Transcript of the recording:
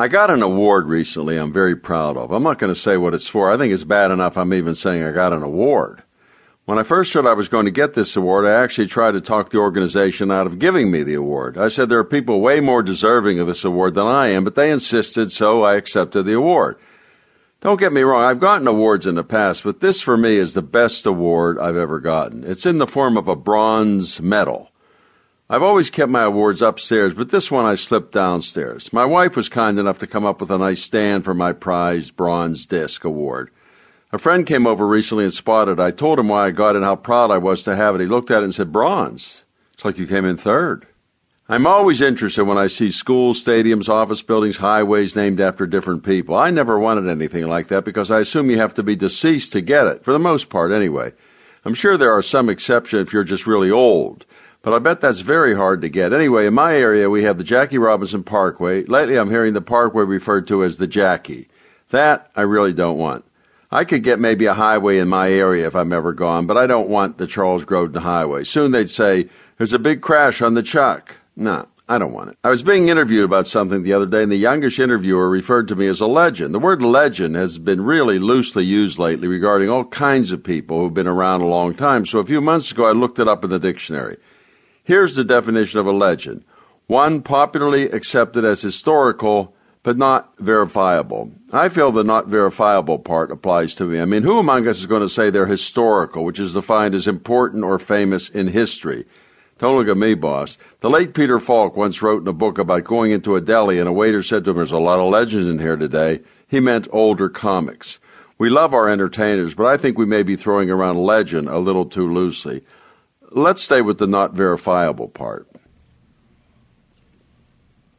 I got an award recently I'm very proud of. I'm not going to say what it's for. I think it's bad enough I'm even saying I got an award. When I first heard I was going to get this award, I actually tried to talk the organization out of giving me the award. I said there are people way more deserving of this award than I am, but they insisted, so I accepted the award. Don't get me wrong, I've gotten awards in the past, but this for me is the best award I've ever gotten. It's in the form of a bronze medal. I've always kept my awards upstairs, but this one I slipped downstairs. My wife was kind enough to come up with a nice stand for my prized bronze disc award. A friend came over recently and spotted it. I told him why I got it and how proud I was to have it. He looked at it and said, Bronze? It's like you came in third. I'm always interested when I see schools, stadiums, office buildings, highways named after different people. I never wanted anything like that because I assume you have to be deceased to get it, for the most part anyway. I'm sure there are some exceptions if you're just really old but I bet that's very hard to get. Anyway, in my area, we have the Jackie Robinson Parkway. Lately, I'm hearing the parkway referred to as the Jackie. That I really don't want. I could get maybe a highway in my area if I'm ever gone, but I don't want the Charles Grodin Highway. Soon they'd say, there's a big crash on the Chuck. No, I don't want it. I was being interviewed about something the other day, and the youngish interviewer referred to me as a legend. The word legend has been really loosely used lately regarding all kinds of people who've been around a long time. So a few months ago, I looked it up in the dictionary. Here's the definition of a legend one popularly accepted as historical but not verifiable. I feel the not verifiable part applies to me. I mean, who among us is going to say they're historical, which is defined as important or famous in history? Don't look at me, boss. The late Peter Falk once wrote in a book about going into a deli and a waiter said to him, There's a lot of legends in here today. He meant older comics. We love our entertainers, but I think we may be throwing around legend a little too loosely. Let's stay with the not verifiable part.